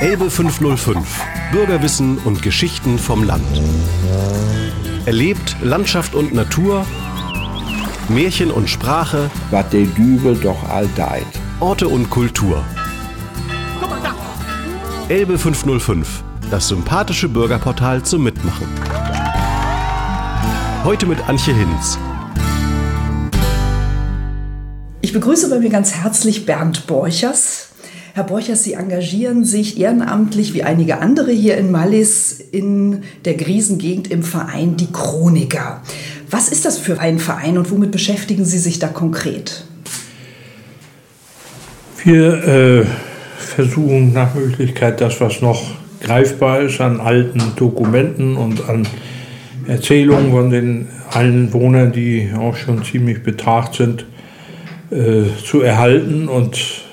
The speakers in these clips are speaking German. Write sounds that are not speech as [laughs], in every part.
Elbe 505. Bürgerwissen und Geschichten vom Land. Erlebt Landschaft und Natur, Märchen und Sprache, was der Dübel doch all deit. Orte und Kultur. Elbe 505. Das sympathische Bürgerportal zum Mitmachen. Heute mit Antje Hinz. Ich begrüße bei mir ganz herzlich Bernd Borchers. Herr Borchers, Sie engagieren sich ehrenamtlich wie einige andere hier in Mallis in der Griesengegend im Verein Die Chroniker. Was ist das für ein Verein und womit beschäftigen Sie sich da konkret? Wir äh, versuchen nach Möglichkeit das, was noch greifbar ist an alten Dokumenten und an Erzählungen von den Einwohnern, die auch schon ziemlich betagt sind, äh, zu erhalten und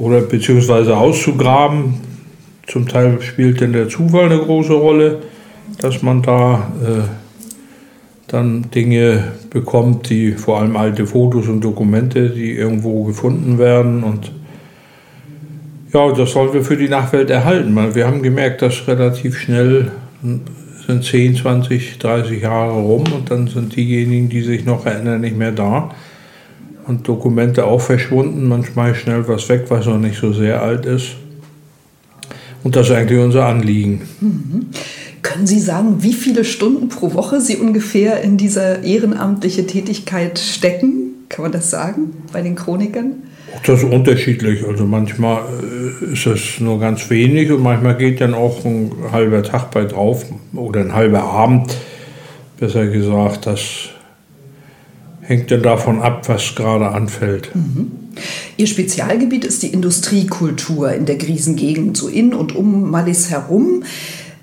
oder beziehungsweise auszugraben. Zum Teil spielt denn der Zufall eine große Rolle, dass man da äh, dann Dinge bekommt, die vor allem alte Fotos und Dokumente, die irgendwo gefunden werden und ja, das sollen wir für die Nachwelt erhalten. Wir haben gemerkt, dass relativ schnell sind 10, 20, 30 Jahre rum und dann sind diejenigen, die sich noch erinnern, nicht mehr da und Dokumente auch verschwunden. Manchmal schnell was weg, was noch nicht so sehr alt ist. Und das ist eigentlich unser Anliegen. Mhm. Können Sie sagen, wie viele Stunden pro Woche Sie ungefähr in diese ehrenamtliche Tätigkeit stecken? Kann man das sagen bei den Chronikern? Das ist unterschiedlich. Also manchmal äh, ist es nur ganz wenig und manchmal geht dann auch ein halber Tag bei drauf oder ein halber Abend, besser gesagt. Das hängt ja davon ab, was gerade anfällt. Mhm. Ihr Spezialgebiet ist die Industriekultur in der Griesengegend, so in und um Mallis herum.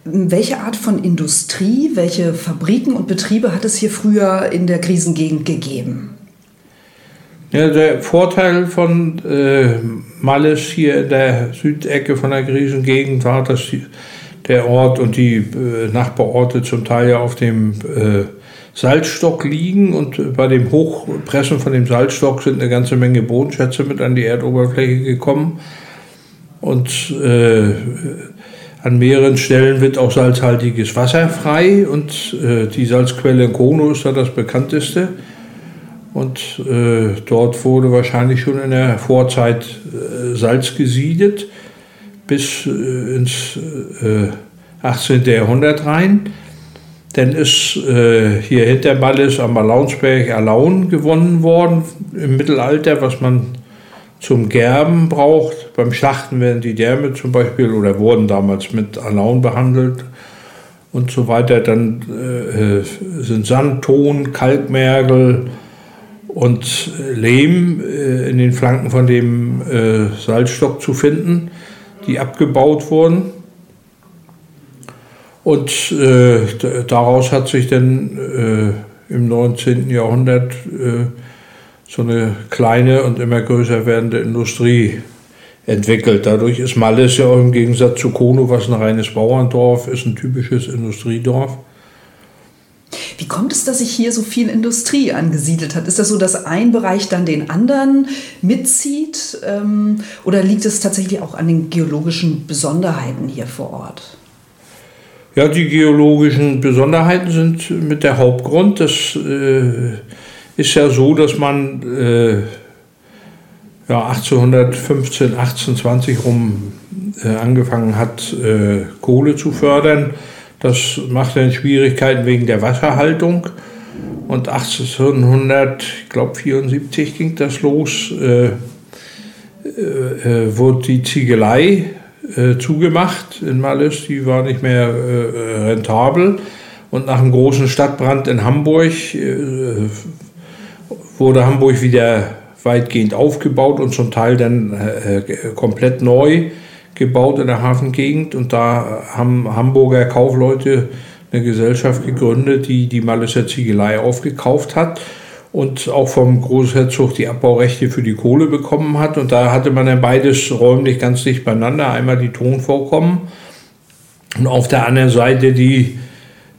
Welche Art von Industrie, welche Fabriken und Betriebe hat es hier früher in der Krisengegend gegeben? Ja, der Vorteil von äh, Malles hier in der Südecke von der Krisengegend war, dass die, der Ort und die äh, Nachbarorte zum Teil ja auf dem äh, Salzstock liegen und bei dem Hochpressen von dem Salzstock sind eine ganze Menge Bodenschätze mit an die Erdoberfläche gekommen. Und äh, an mehreren Stellen wird auch salzhaltiges Wasser frei und äh, die Salzquelle in Kono ist da das bekannteste. Und äh, dort wurde wahrscheinlich schon in der Vorzeit äh, Salz gesiedet bis äh, ins 18. Äh, Jahrhundert rein. Dann ist äh, hier hinter Balles am Malaunsberg Alaun gewonnen worden im Mittelalter, was man zum Gerben braucht. Beim Schlachten werden die Därme zum Beispiel oder wurden damals mit Alaun behandelt und so weiter. Dann äh, sind Sand, Ton, Kalkmergel und Lehm äh, in den Flanken von dem äh, Salzstock zu finden, die abgebaut wurden. Und äh, daraus hat sich dann äh, im 19. Jahrhundert äh, so eine kleine und immer größer werdende Industrie entwickelt. Dadurch ist Malles ja auch im Gegensatz zu Kono, was ein reines Bauerndorf ist, ein typisches Industriedorf. Wie kommt es, dass sich hier so viel Industrie angesiedelt hat? Ist das so, dass ein Bereich dann den anderen mitzieht? Ähm, oder liegt es tatsächlich auch an den geologischen Besonderheiten hier vor Ort? Ja, die geologischen Besonderheiten sind mit der Hauptgrund. Das äh, ist ja so, dass man äh, ja, 1815, 1820 rum äh, angefangen hat, äh, Kohle zu fördern. Das macht dann Schwierigkeiten wegen der Wasserhaltung. Und 1874 ging das los, äh, äh, wurde die Ziegelei äh, zugemacht in Malles, die war nicht mehr äh, rentabel. Und nach einem großen Stadtbrand in Hamburg äh, wurde Hamburg wieder weitgehend aufgebaut und zum Teil dann äh, komplett neu gebaut in der Hafengegend. Und da haben Hamburger Kaufleute eine Gesellschaft gegründet, die die Malleser Ziegelei aufgekauft hat und auch vom Großherzog die Abbaurechte für die Kohle bekommen hat. Und da hatte man dann beides räumlich ganz dicht beieinander. Einmal die Tonvorkommen und auf der anderen Seite die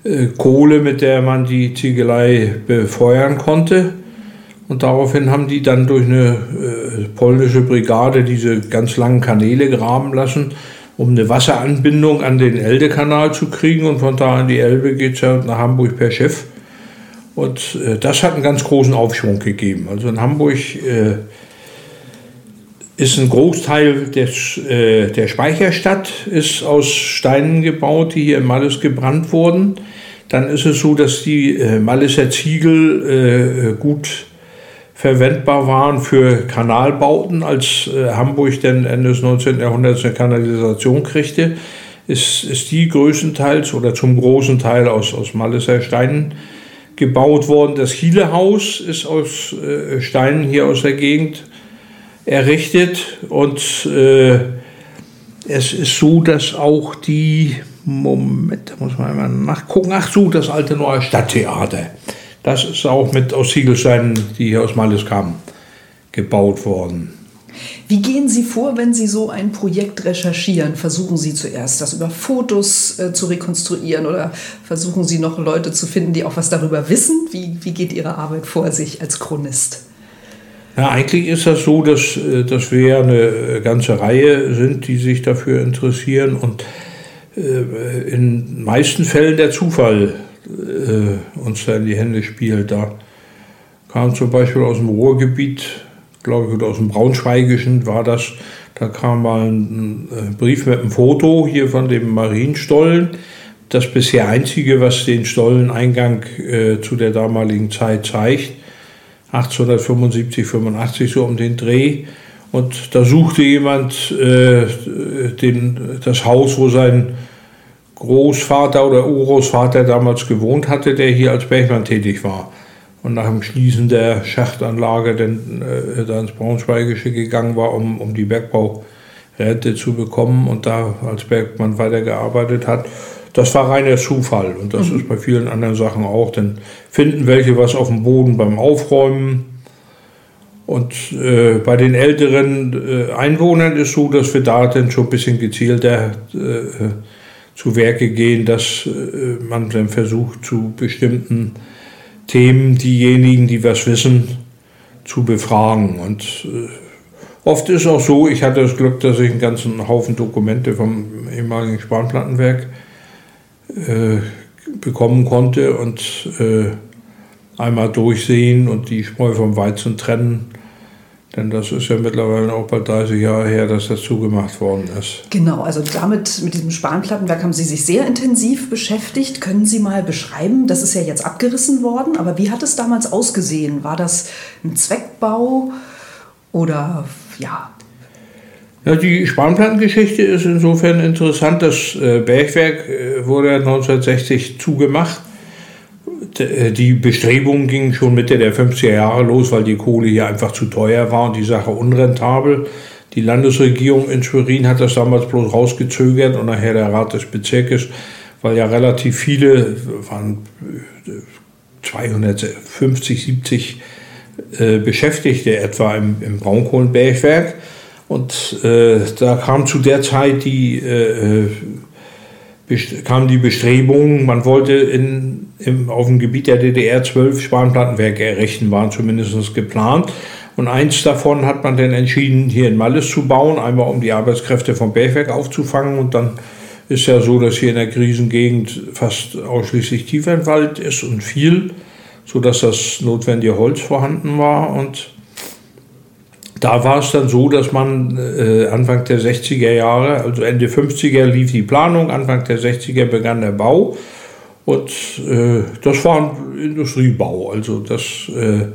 äh, Kohle, mit der man die Ziegelei befeuern konnte. Und daraufhin haben die dann durch eine äh, polnische Brigade diese ganz langen Kanäle graben lassen. um eine Wasseranbindung an den Eldekanal zu kriegen. Und von da an die Elbe geht es ja nach Hamburg per Schiff. Und äh, das hat einen ganz großen Aufschwung gegeben. Also in Hamburg äh, ist ein Großteil des, äh, der Speicherstadt ist aus Steinen gebaut, die hier in Malles gebrannt wurden. Dann ist es so, dass die äh, Malleser Ziegel äh, gut verwendbar waren für Kanalbauten, als äh, Hamburg dann Ende des 19. Jahrhunderts eine Kanalisation kriegte, ist, ist die größtenteils oder zum großen Teil aus, aus Malleser Steinen gebaut worden. Das Hielehaus ist aus äh, Steinen hier aus der Gegend errichtet und äh, es ist so, dass auch die, Moment, da muss man mal nachgucken, ach so, das alte neue Stadttheater das ist auch mit aus Ziegelsteinen, die hier aus Malles kamen, gebaut worden. Wie gehen Sie vor, wenn Sie so ein Projekt recherchieren? Versuchen Sie zuerst, das über Fotos äh, zu rekonstruieren oder versuchen Sie noch Leute zu finden, die auch was darüber wissen? Wie, wie geht Ihre Arbeit vor sich als Chronist? Ja, eigentlich ist das so, dass, äh, dass wir eine äh, ganze Reihe sind, die sich dafür interessieren und äh, in meisten Fällen der Zufall äh, uns da in die Hände spielt. Da kam zum Beispiel aus dem Ruhrgebiet, glaube ich, aus dem Braunschweigischen war das, da kam mal ein, ein Brief mit einem Foto hier von dem Marienstollen. Das bisher einzige, was den Stolleneingang äh, zu der damaligen Zeit zeigt. 1875, 85 so um den Dreh. Und da suchte jemand äh, den, das Haus, wo sein Großvater oder Urgroßvater damals gewohnt hatte, der hier als Bergmann tätig war. Und nach dem Schließen der Schachtanlage dann, äh, da ins Braunschweigische gegangen war, um, um die Bergbauräte zu bekommen und da als Bergmann weitergearbeitet hat. Das war reiner Zufall und das mhm. ist bei vielen anderen Sachen auch. Dann finden welche was auf dem Boden beim Aufräumen. Und äh, bei den älteren äh, Einwohnern ist so, dass wir da dann schon ein bisschen gezielter äh, zu Werke gehen, dass äh, man dann versucht, zu bestimmten Themen diejenigen, die was wissen, zu befragen. Und äh, oft ist auch so, ich hatte das Glück, dass ich einen ganzen Haufen Dokumente vom ehemaligen Spanplattenwerk äh, bekommen konnte und einmal durchsehen und die Spreu vom Weizen trennen denn das ist ja mittlerweile auch bald 30 Jahre her, dass das zugemacht worden ist. Genau, also damit, mit diesem Spanplattenwerk haben Sie sich sehr intensiv beschäftigt. Können Sie mal beschreiben, das ist ja jetzt abgerissen worden, aber wie hat es damals ausgesehen? War das ein Zweckbau oder ja? Ja, die Spanplattengeschichte ist insofern interessant. Das äh, Bergwerk äh, wurde 1960 zugemacht die Bestrebungen gingen schon Mitte der 50er Jahre los, weil die Kohle hier einfach zu teuer war und die Sache unrentabel. Die Landesregierung in Schwerin hat das damals bloß rausgezögert und nachher der Rat des Bezirkes, weil ja relativ viele, waren 250, 70 äh, Beschäftigte etwa im, im Braunkohlenbergwerk. Und äh, da kam zu der Zeit die äh, äh kam die Bestrebung, man wollte in, im, auf dem Gebiet der DDR zwölf Spanplattenwerke errichten, waren zumindest geplant. Und eins davon hat man dann entschieden, hier in Malles zu bauen, einmal um die Arbeitskräfte vom Bergwerk aufzufangen. Und dann ist ja so, dass hier in der Krisengegend fast ausschließlich Tiefenwald ist und viel, sodass das notwendige Holz vorhanden war. Und da war es dann so, dass man äh, Anfang der 60er Jahre, also Ende 50er lief die Planung, Anfang der 60er begann der Bau und äh, das war ein Industriebau. Also das äh, äh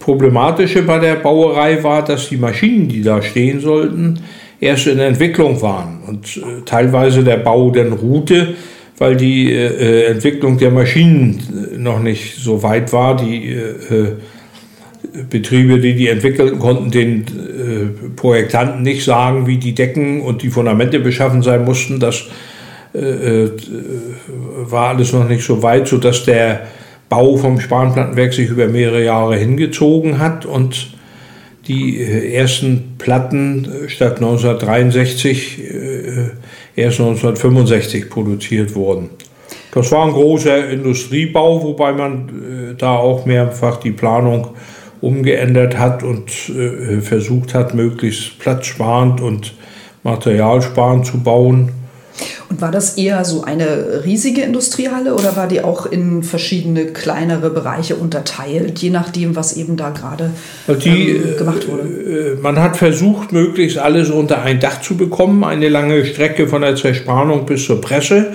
Problematische bei der Bauerei war, dass die Maschinen, die da stehen sollten, erst in Entwicklung waren und äh, teilweise der Bau dann ruhte, weil die äh, Entwicklung der Maschinen noch nicht so weit war. Die Betriebe, die die entwickelten, konnten den äh, Projektanten nicht sagen, wie die Decken und die Fundamente beschaffen sein mussten. Das äh, äh, war alles noch nicht so weit, sodass der Bau vom Spanplattenwerk sich über mehrere Jahre hingezogen hat und die äh, ersten Platten äh, statt 1963 äh, erst 1965 produziert wurden. Das war ein großer Industriebau, wobei man da auch mehrfach die Planung umgeändert hat und äh, versucht hat, möglichst platzsparend und Material sparen zu bauen. War das eher so eine riesige Industriehalle oder war die auch in verschiedene kleinere Bereiche unterteilt, je nachdem, was eben da gerade ähm, gemacht wurde? Äh, man hat versucht, möglichst alles unter ein Dach zu bekommen, eine lange Strecke von der Zerspannung bis zur Presse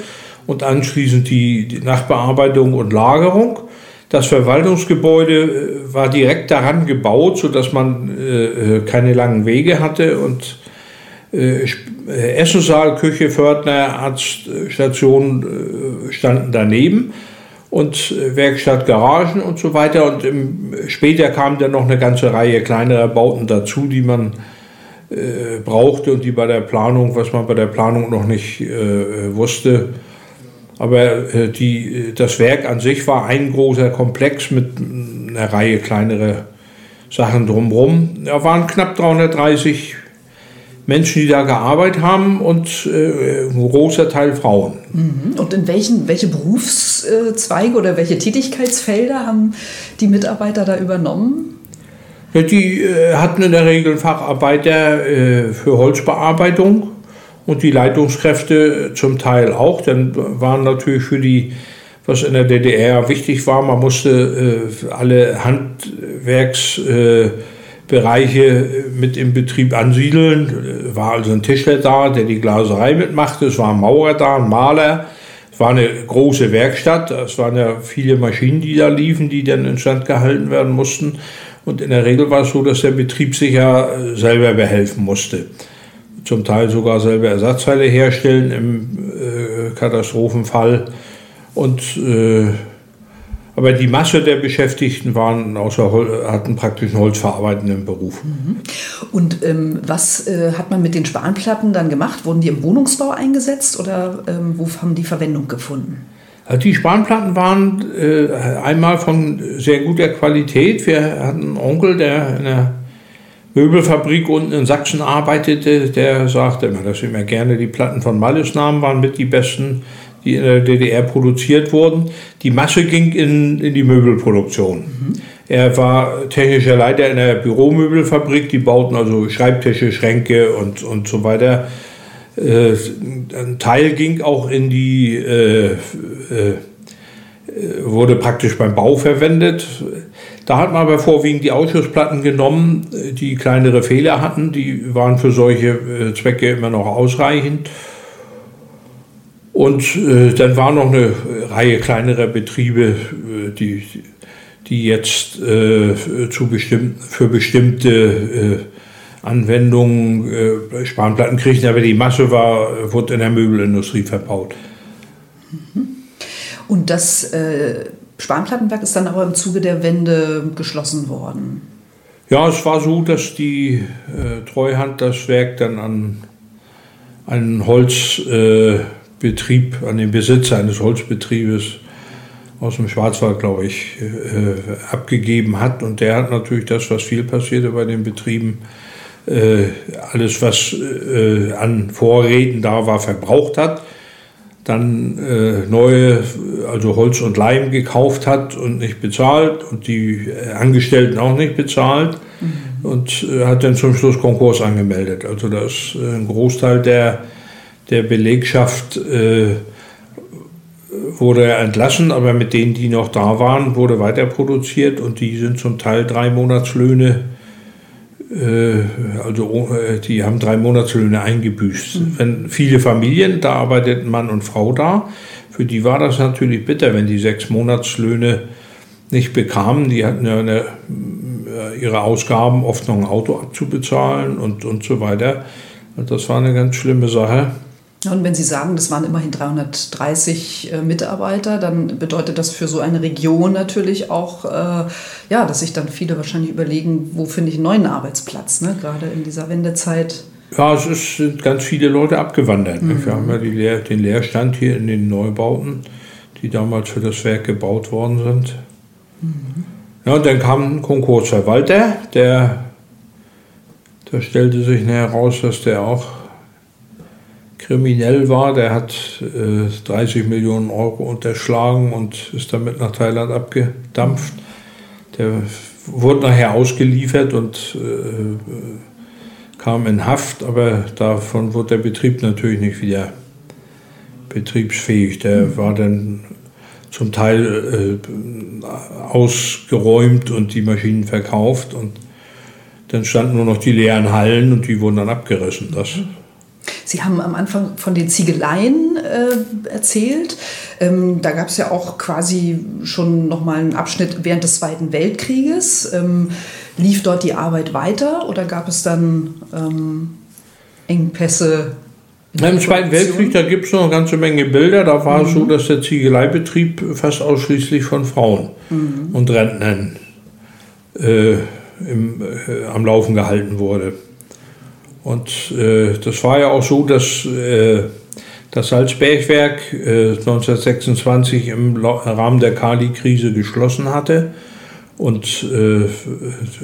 und anschließend die, die Nachbearbeitung und Lagerung. Das Verwaltungsgebäude äh, war direkt daran gebaut, sodass man äh, äh keine langen Wege hatte und äh, äh, Essensaal, Küche, Pförtner, Arztstation äh, standen daneben und Werkstatt, Garagen und so weiter. Und im, später kamen dann noch eine ganze Reihe kleinerer Bauten dazu, die man äh, brauchte und die bei der Planung, was man bei der Planung noch nicht äh, wusste. Aber äh, die, das Werk an sich war ein großer Komplex mit einer Reihe kleinerer Sachen drumherum. Da waren knapp 330 Menschen, die da gearbeitet haben und äh, ein großer Teil Frauen. Mhm. Und in welchen welche Berufszweige oder welche Tätigkeitsfelder haben die Mitarbeiter da übernommen? Ja, die äh, hatten in der Regel Facharbeiter äh, für Holzbearbeitung und die Leitungskräfte zum Teil auch. Dann waren natürlich für die, was in der DDR wichtig war, man musste äh, alle Handwerks äh, Bereiche mit im Betrieb ansiedeln. War also ein Tischler da, der die Glaserei mitmachte. Es war ein Maurer da, ein Maler. Es war eine große Werkstatt. Es waren ja viele Maschinen, die da liefen, die dann instand gehalten werden mussten. Und in der Regel war es so, dass der Betrieb sich ja selber behelfen musste. Zum Teil sogar selber Ersatzteile herstellen im äh, Katastrophenfall. Und äh, aber die Masse der Beschäftigten waren außer, hatten praktisch einen holzverarbeitenden Beruf. Mhm. Und ähm, was äh, hat man mit den Spanplatten dann gemacht? Wurden die im Wohnungsbau eingesetzt oder ähm, wo haben die Verwendung gefunden? Also die Spanplatten waren äh, einmal von sehr guter Qualität. Wir hatten einen Onkel, der in einer Möbelfabrik unten in Sachsen arbeitete, der sagte immer, dass wir immer gerne die Platten von Malles nahmen, waren mit die besten die in der DDR produziert wurden. Die Masse ging in, in die Möbelproduktion. Mhm. Er war technischer Leiter in der Büromöbelfabrik, die bauten also Schreibtische, Schränke und, und so weiter. Äh, ein Teil ging auch in die, äh, äh, wurde praktisch beim Bau verwendet. Da hat man aber vorwiegend die Ausschussplatten genommen, die kleinere Fehler hatten. Die waren für solche äh, Zwecke immer noch ausreichend. Und äh, dann war noch eine Reihe kleinerer Betriebe, äh, die, die jetzt äh, zu bestimmt, für bestimmte äh, Anwendungen äh, Spanplatten kriegten, aber die Masse war, wurde in der Möbelindustrie verbaut. Mhm. Und das äh, Spanplattenwerk ist dann aber im Zuge der Wende geschlossen worden. Ja, es war so, dass die Treuhand das Werk dann an einen Holz Betrieb, an den Besitzer eines Holzbetriebes aus dem Schwarzwald, glaube ich, äh, abgegeben hat. Und der hat natürlich das, was viel passierte bei den Betrieben, äh, alles, was äh, an Vorräten da war, verbraucht hat. Dann äh, neue, also Holz und Leim gekauft hat und nicht bezahlt und die äh, Angestellten auch nicht bezahlt. Mhm. Und äh, hat dann zum Schluss Konkurs angemeldet. Also das ist ein Großteil der der Belegschaft äh, wurde er entlassen, aber mit denen, die noch da waren, wurde weiter produziert und die sind zum Teil drei Monatslöhne, äh, also äh, die haben drei Monatslöhne eingebüßt. Mhm. Wenn viele Familien, da arbeiteten Mann und Frau da, für die war das natürlich bitter, wenn die sechs Monatslöhne nicht bekamen. Die hatten ja eine, äh, ihre Ausgaben, oft noch ein Auto abzubezahlen und, und so weiter. Und das war eine ganz schlimme Sache. Und wenn Sie sagen, das waren immerhin 330 äh, Mitarbeiter, dann bedeutet das für so eine Region natürlich auch, äh, ja, dass sich dann viele wahrscheinlich überlegen, wo finde ich einen neuen Arbeitsplatz, ne? gerade in dieser Wendezeit. Ja, es ist, sind ganz viele Leute abgewandert. Mhm. Wir haben ja Leer, den Leerstand hier in den Neubauten, die damals für das Werk gebaut worden sind. Mhm. Ja, und dann kam ein Konkursverwalter, der, da stellte sich heraus, dass der auch kriminell war. Der hat äh, 30 Millionen Euro unterschlagen und ist damit nach Thailand abgedampft. Der wurde nachher ausgeliefert und äh, kam in Haft, aber davon wurde der Betrieb natürlich nicht wieder betriebsfähig. Der war dann zum Teil äh, ausgeräumt und die Maschinen verkauft und dann standen nur noch die leeren Hallen und die wurden dann abgerissen. Das Sie haben am Anfang von den Ziegeleien äh, erzählt. Ähm, da gab es ja auch quasi schon nochmal einen Abschnitt während des Zweiten Weltkrieges. Ähm, lief dort die Arbeit weiter oder gab es dann ähm, Engpässe? Im Zweiten Weltkrieg, da gibt es noch eine ganze Menge Bilder. Da war mhm. es so, dass der Ziegeleibetrieb fast ausschließlich von Frauen mhm. und Rentnern äh, im, äh, am Laufen gehalten wurde. Und äh, das war ja auch so, dass äh, das Salzbergwerk äh, 1926 im Rahmen der Kali-Krise geschlossen hatte und äh,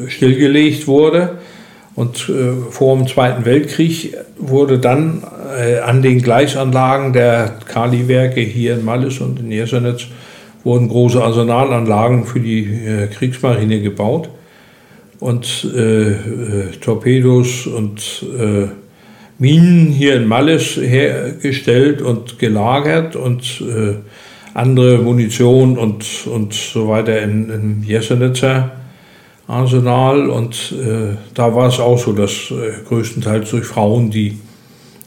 stillgelegt wurde. Und äh, vor dem Zweiten Weltkrieg wurde dann äh, an den Gleisanlagen der Kali-Werke hier in Malles und in Jessenitz wurden große Arsenalanlagen für die Kriegsmarine gebaut und äh, äh, Torpedos und äh, Minen hier in Malles hergestellt und gelagert und äh, andere Munition und, und so weiter in, in Jessenitzer Arsenal. Und äh, da war es auch so, dass äh, größtenteils durch Frauen die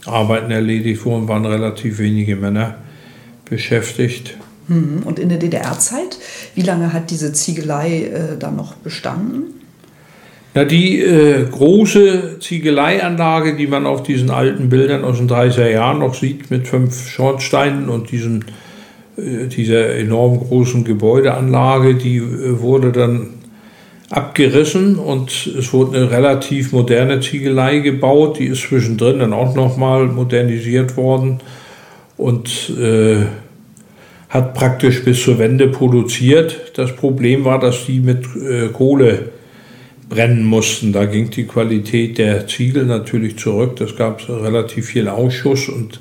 Arbeiten erledigt wurden, waren relativ wenige Männer beschäftigt. Mhm. Und in der DDR-Zeit, wie lange hat diese Ziegelei äh, dann noch bestanden? Ja, die äh, große Ziegeleianlage, die man auf diesen alten Bildern aus den 30er Jahren noch sieht, mit fünf Schornsteinen und diesen, äh, dieser enorm großen Gebäudeanlage, die äh, wurde dann abgerissen und es wurde eine relativ moderne Ziegelei gebaut. Die ist zwischendrin dann auch nochmal modernisiert worden und äh, hat praktisch bis zur Wende produziert. Das Problem war, dass die mit äh, Kohle brennen mussten. Da ging die Qualität der Ziegel natürlich zurück. Das gab relativ viel Ausschuss und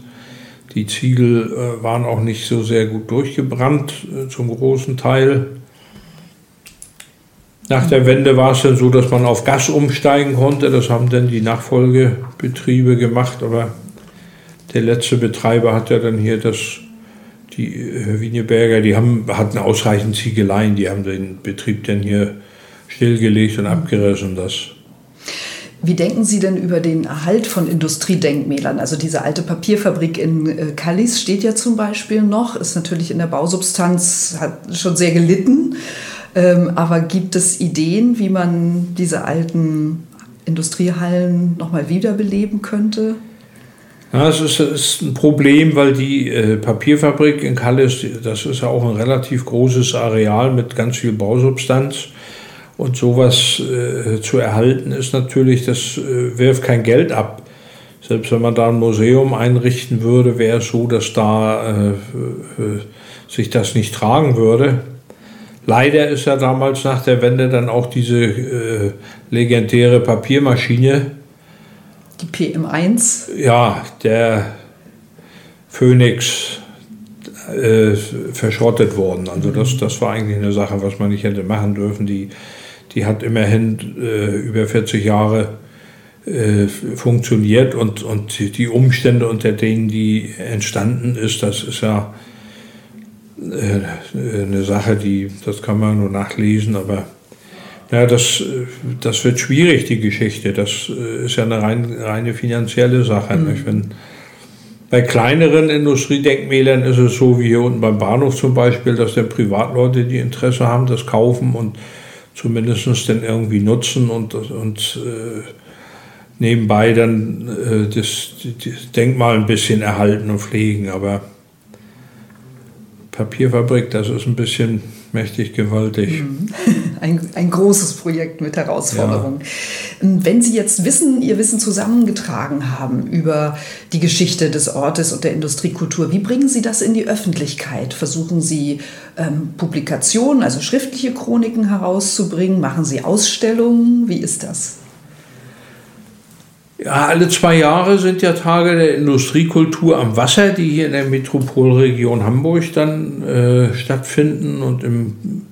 die Ziegel äh, waren auch nicht so sehr gut durchgebrannt äh, zum großen Teil. Nach der Wende war es dann so, dass man auf Gas umsteigen konnte. Das haben dann die Nachfolgebetriebe gemacht, aber der letzte Betreiber hat ja dann hier das, die äh, Wieneberger, die haben, hatten ausreichend Ziegeleien, die haben den Betrieb dann hier stillgelegt und abgerissen. Das. Wie denken Sie denn über den Erhalt von Industriedenkmälern? Also diese alte Papierfabrik in äh, Callis steht ja zum Beispiel noch, ist natürlich in der Bausubstanz, hat schon sehr gelitten. Ähm, aber gibt es Ideen, wie man diese alten Industriehallen nochmal wiederbeleben könnte? Ja, es ist, ist, ein Problem, weil die äh, Papierfabrik in Callis, das ist ja auch ein relativ großes Areal mit ganz viel Bausubstanz. Und sowas äh, zu erhalten ist natürlich, das äh, wirft kein Geld ab. Selbst wenn man da ein Museum einrichten würde, wäre es so, dass da äh, äh, sich das nicht tragen würde. Leider ist ja damals nach der Wende dann auch diese äh, legendäre Papiermaschine. Die PM1? Ja, der Phoenix äh, verschrottet worden. Also das, das war eigentlich eine Sache, was man nicht hätte machen dürfen. Die die hat immerhin äh, über 40 Jahre äh, funktioniert und, und die Umstände, unter denen die entstanden ist, das ist ja äh, eine Sache, die, das kann man nur nachlesen, aber ja, das, das wird schwierig, die Geschichte. Das äh, ist ja eine rein, reine finanzielle Sache. Mhm. Wenn, bei kleineren Industriedenkmälern ist es so wie hier unten beim Bahnhof zum Beispiel, dass dann Privatleute, die Interesse haben, das kaufen und zumindest dann irgendwie nutzen und, und äh, nebenbei dann äh, das, das, Denkmal ein bisschen erhalten und pflegen. Aber Papierfabrik, das ist ein bisschen mächtig gewaltig. Mhm. [laughs] Ein, ein großes Projekt mit Herausforderungen. Ja. Wenn Sie jetzt Wissen, Ihr Wissen zusammengetragen haben über die Geschichte des Ortes und der Industriekultur, wie bringen Sie das in die Öffentlichkeit? Versuchen Sie ähm, Publikationen, also schriftliche Chroniken herauszubringen? Machen Sie Ausstellungen? Wie ist das? Ja, alle zwei Jahre sind ja Tage der Industriekultur am Wasser, die hier in der Metropolregion Hamburg dann äh, stattfinden und im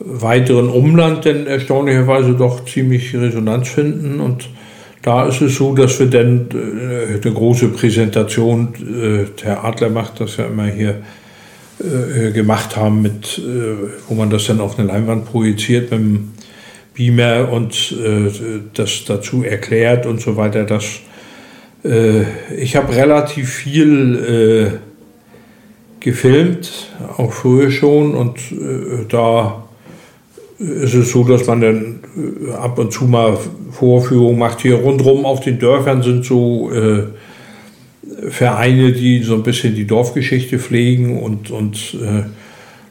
weiteren Umland dann erstaunlicherweise doch ziemlich Resonanz finden. Und da ist es so, dass wir dann äh, eine große Präsentation, äh, Herr Adler macht das ja immer hier, äh, gemacht haben, mit, wo man das dann auf eine Leinwand projiziert mit dem Beamer und das dazu erklärt und so weiter. Das, ich habe relativ viel gefilmt, auch früher schon und da ist es so, dass man dann äh, ab und zu mal Vorführungen macht. Hier rundherum auf den Dörfern sind so äh, Vereine, die so ein bisschen die Dorfgeschichte pflegen und, und äh,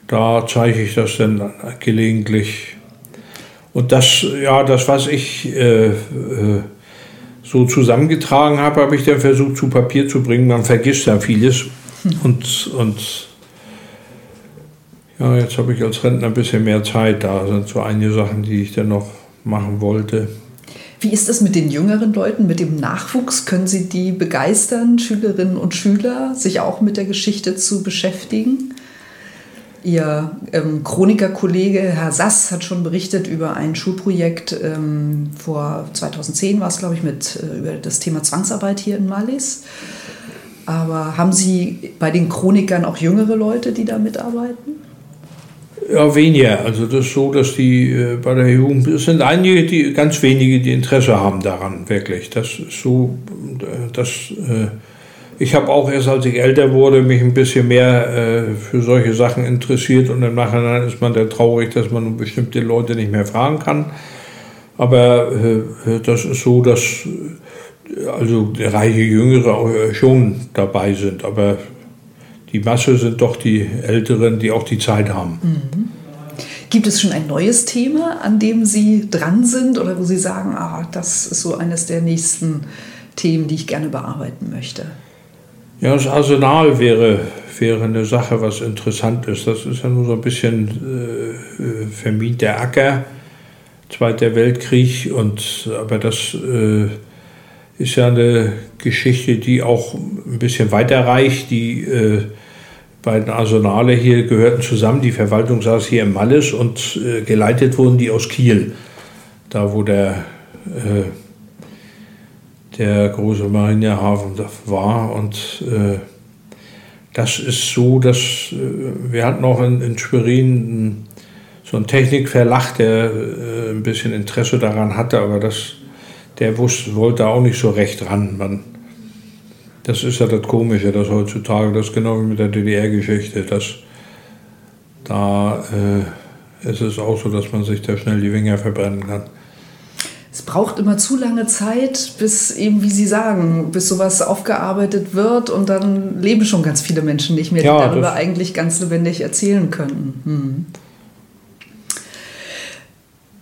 da zeige ich das dann gelegentlich. Und das, ja, das, was ich äh, äh so zusammengetragen habe, habe ich dann versucht zu Papier zu bringen. Man vergisst ja vieles [laughs] und, und ja, jetzt habe ich als Rentner ein bisschen mehr Zeit. Da sind so einige Sachen, die ich dann noch machen wollte. Wie ist es mit den jüngeren Leuten, mit dem Nachwuchs? Können Sie die begeistern, Schülerinnen und Schüler, sich auch mit der Geschichte zu beschäftigen? Ihr ähm, Chronikerkollege Herr Sass hat schon berichtet über ein Schulprojekt ähm, vor 2010 war es, glaube ich, mit äh, über das Thema Zwangsarbeit hier in Malis. Aber haben Sie bei den Chronikern auch jüngere Leute, die da mitarbeiten? Ja, weniger. Also das ist so, dass die äh, bei der Jugend, es sind einige, die ganz wenige, die Interesse haben daran, wirklich. Das ist so, äh, das, äh, ich habe auch erst, als ich älter wurde, mich ein bisschen mehr äh, für solche Sachen interessiert und im Nachhinein ist man dann traurig, dass man bestimmte Leute nicht mehr fragen kann. Aber äh, das ist so, dass äh, also reiche Jüngere schon dabei sind, aber die Masse sind doch die Älteren, die auch die Zeit haben. Mhm. Gibt es schon ein neues Thema, an dem Sie dran sind oder wo Sie sagen, ah, das ist so eines der nächsten Themen, die ich gerne bearbeiten möchte? Ja, das Arsenal wäre, wäre eine Sache, was interessant ist. Das ist ja nur so ein bisschen äh, äh vermint der Acker, Zweiter Weltkrieg, und, aber das äh, ist ja eine Geschichte, die auch ein bisschen weiter reicht, die äh, beiden Arsenale hier gehörten zusammen. Die Verwaltung saß hier in Malles und äh, geleitet wurden die aus Kiel, da wo der, äh, der große Marinehafen war. Und äh, das ist so, dass äh, wir hatten auch in, in Schwerin so einen Technikverlag, der äh, ein bisschen Interesse daran hatte, aber das, der wusste, wollte auch nicht so recht ran. Man, das ist ja das Komische, dass heutzutage, das ist genau wie mit der DDR-Geschichte, dass da äh, ist es auch so, dass man sich da schnell die Finger verbrennen kann. Es braucht immer zu lange Zeit, bis eben, wie Sie sagen, bis sowas aufgearbeitet wird und dann leben schon ganz viele Menschen nicht mehr, die ja, darüber eigentlich ganz lebendig erzählen können. Hm.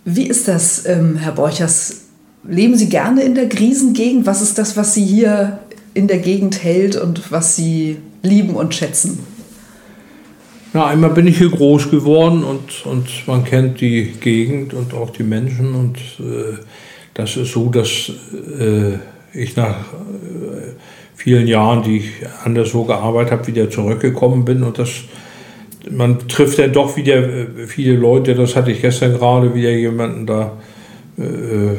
Wie ist das, ähm, Herr Borchers? Leben Sie gerne in der Krisengegend? Was ist das, was Sie hier in der Gegend hält und was sie lieben und schätzen? Ja, einmal bin ich hier groß geworden und, und man kennt die Gegend und auch die Menschen und äh, das ist so, dass äh, ich nach äh, vielen Jahren, die ich anderswo gearbeitet habe, wieder zurückgekommen bin und das man trifft dann doch wieder äh, viele Leute, das hatte ich gestern gerade wieder jemanden da äh,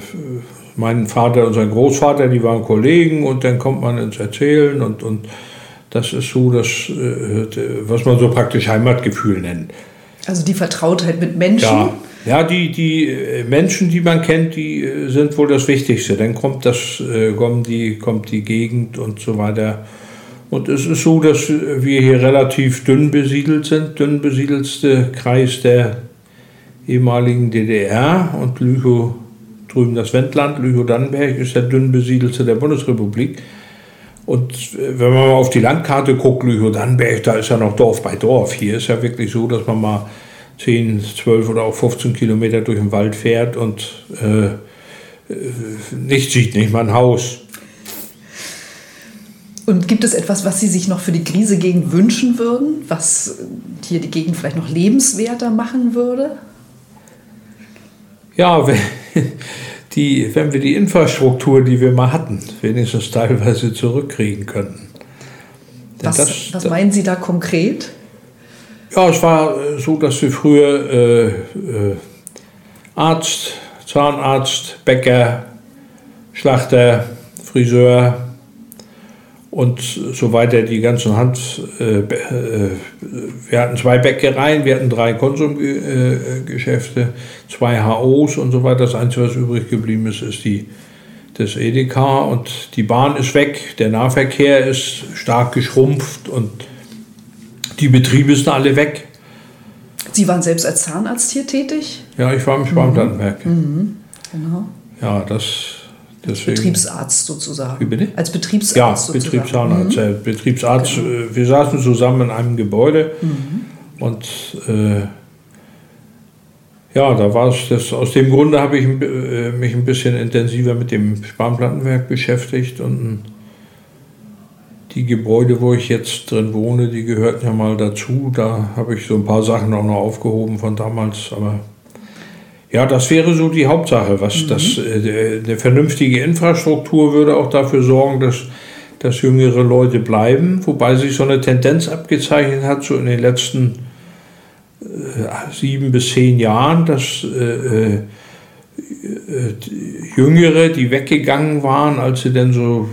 mein Vater und sein Großvater, die waren Kollegen und dann kommt man ins Erzählen und, und das ist so das, äh, was man so praktisch Heimatgefühl nennt. Also die Vertrautheit mit Menschen? Ja, ja die, die äh, Menschen, die man kennt, die äh, sind wohl das Wichtigste. Dann kommt, das, kommt, die, kommt die Gegend und so weiter. Und es ist so, dass wir hier relativ dünn besiedelt sind, dünn besiedelste Kreis der ehemaligen DDR und Lüchow drüben das Wendland, Lüchow-Dannenberg ist der dünn besiedelte der Bundesrepublik. Und äh, wenn man mal auf die Landkarte guckt, Lüchow-Dannenberg, da ist ja noch Dorf bei Dorf. Hier ist ja wirklich so, dass man mal 10, 12 oder auch 15 Kilometer durch den Wald fährt und äh, äh nichts sieht, nicht mal ein Haus. Und gibt es etwas, was Sie sich noch für die Krise-Gegend wünschen würden, was hier die Gegend vielleicht noch lebenswerter machen würde? Ja, wenn, [laughs] die, wenn wir die Infrastruktur, die wir mal hatten, wenigstens teilweise zurückkriegen könnten. Was, das, was meinen Sie da konkret? Ja, es war so, dass wir früher äh, äh, Arzt, Zahnarzt, Bäcker, Schlachter, Friseur und so weiter, die ganzen Hand. Äh, äh, wir hatten zwei Bäckereien, wir hatten drei Konsumgeschäfte, zwei HOs und so weiter. Das Einzige, was übrig geblieben ist, ist die, das Edeka und die Bahn ist weg, der Nahverkehr ist stark geschrumpft und die Betriebe sind alle weg. Sie waren selbst als Zahnarzt hier tätig? Ja, ich war im Sparplattenwerk. Mhm. Genau. Ja, das. Deswegen. Betriebsarzt sozusagen. Wie bitte? Als Betriebsarzt. Ja, sozusagen. Betriebszahnarzt. Mhm. Betriebsarzt. Genau. Äh, wir saßen zusammen in einem Gebäude mhm. und äh, ja, da war es das. Aus dem Grunde habe ich äh, mich ein bisschen intensiver mit dem Spanplattenwerk beschäftigt und die Gebäude, wo ich jetzt drin wohne, die gehörten ja mal dazu. Da habe ich so ein paar Sachen auch noch aufgehoben von damals, aber ja, das wäre so die Hauptsache. Was mhm. das, äh, eine vernünftige Infrastruktur würde auch dafür sorgen, dass, dass jüngere Leute bleiben, wobei sich so eine Tendenz abgezeichnet hat, so in den letzten äh, sieben bis zehn Jahren, dass äh, äh Jüngere, die weggegangen waren, als sie dann so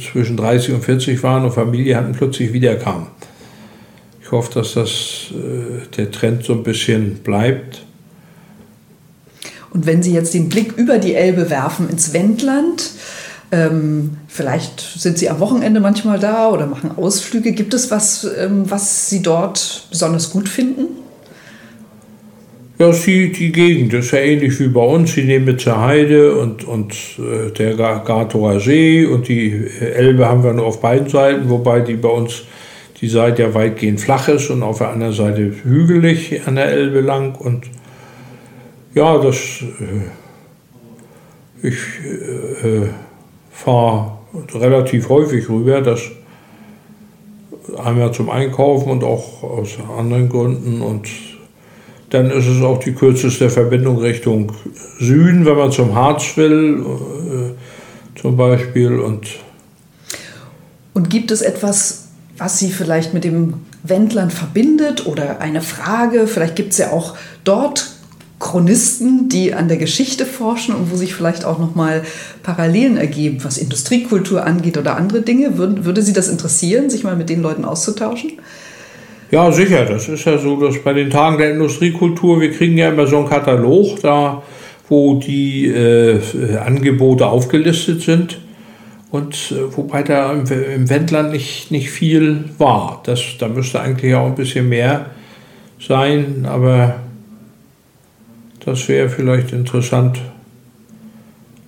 zwischen 30 und 40 waren und Familie hatten, plötzlich wiederkamen. Ich hoffe, dass das, äh, der Trend so ein bisschen bleibt. Und wenn Sie jetzt den Blick über die Elbe werfen ins Wendland, ähm, vielleicht sind Sie am Wochenende manchmal da oder machen Ausflüge. Gibt es was, ähm, was Sie dort besonders gut finden? Ja, die, die Gegend ist ja ähnlich wie bei uns. Die Nemitzer Heide und, und äh, der Gartower See und die Elbe haben wir nur auf beiden Seiten, wobei die bei uns die Seite ja weitgehend flach ist und auf der anderen Seite hügelig an der Elbe lang. Und ja, das. Äh, ich äh, fahre relativ häufig rüber, das einmal zum Einkaufen und auch aus anderen Gründen. Und dann ist es auch die kürzeste Verbindung Richtung Süden, wenn man zum Harz will, äh, zum Beispiel. Und, und gibt es etwas, was Sie vielleicht mit dem Wendland verbindet oder eine Frage? Vielleicht gibt es ja auch dort Chronisten, die an der Geschichte forschen und wo sich vielleicht auch nochmal Parallelen ergeben, was Industriekultur angeht oder andere Dinge. Würde, würde Sie das interessieren, sich mal mit den Leuten auszutauschen? Ja, sicher. Das ist ja so, dass bei den Tagen der Industriekultur, wir kriegen ja immer so einen Katalog, da, wo die äh, Angebote aufgelistet sind. Und äh, wobei da im, im Wendland nicht, nicht viel war. Das, da müsste eigentlich auch ein bisschen mehr sein, aber das wäre vielleicht interessant.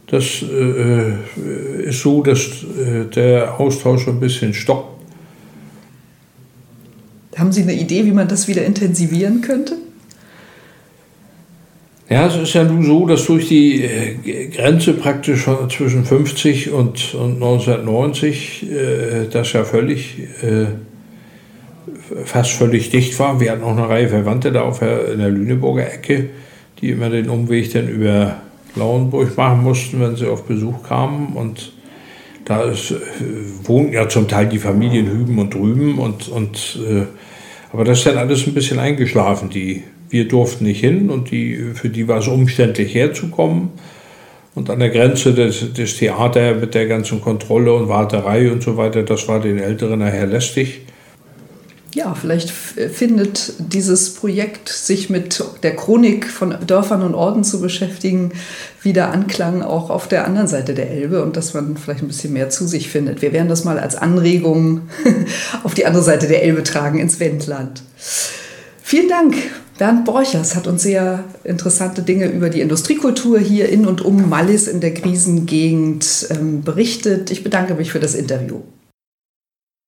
Das äh, äh, ist so, dass äh, der Austausch ein bisschen stockt. Haben Sie eine Idee, wie man das wieder intensivieren könnte? Ja, es ist ja nun so, dass durch die äh, Grenze praktisch zwischen 50 und, und 1990 äh, das ja völlig, äh, fast völlig dicht war. Wir hatten auch eine Reihe Verwandte da auf der, in der Lüneburger Ecke die immer den Umweg dann über Lauenburg machen mussten, wenn sie auf Besuch kamen. Und da ist, äh, wohnen ja zum Teil die Familien hüben und drüben. Und, und, äh, aber das ist dann alles ein bisschen eingeschlafen. Die, wir durften nicht hin und die, für die war es umständlich herzukommen. Und an der Grenze des, des Theater mit der ganzen Kontrolle und Warterei und so weiter, das war den Älteren nachher lästig ja, vielleicht findet dieses Projekt, sich mit der Chronik von Dörfern und Orten zu beschäftigen, wieder Anklang auch auf der anderen Seite der Elbe und dass man vielleicht ein bisschen mehr zu sich findet. Wir werden das mal als Anregung [laughs] auf die andere Seite der Elbe tragen, ins Wendland. Vielen Dank. Bernd Borchers hat uns sehr interessante Dinge über die Industriekultur hier in und um Mallis in der Krisengegend ähm, berichtet. Ich bedanke mich für das Interview.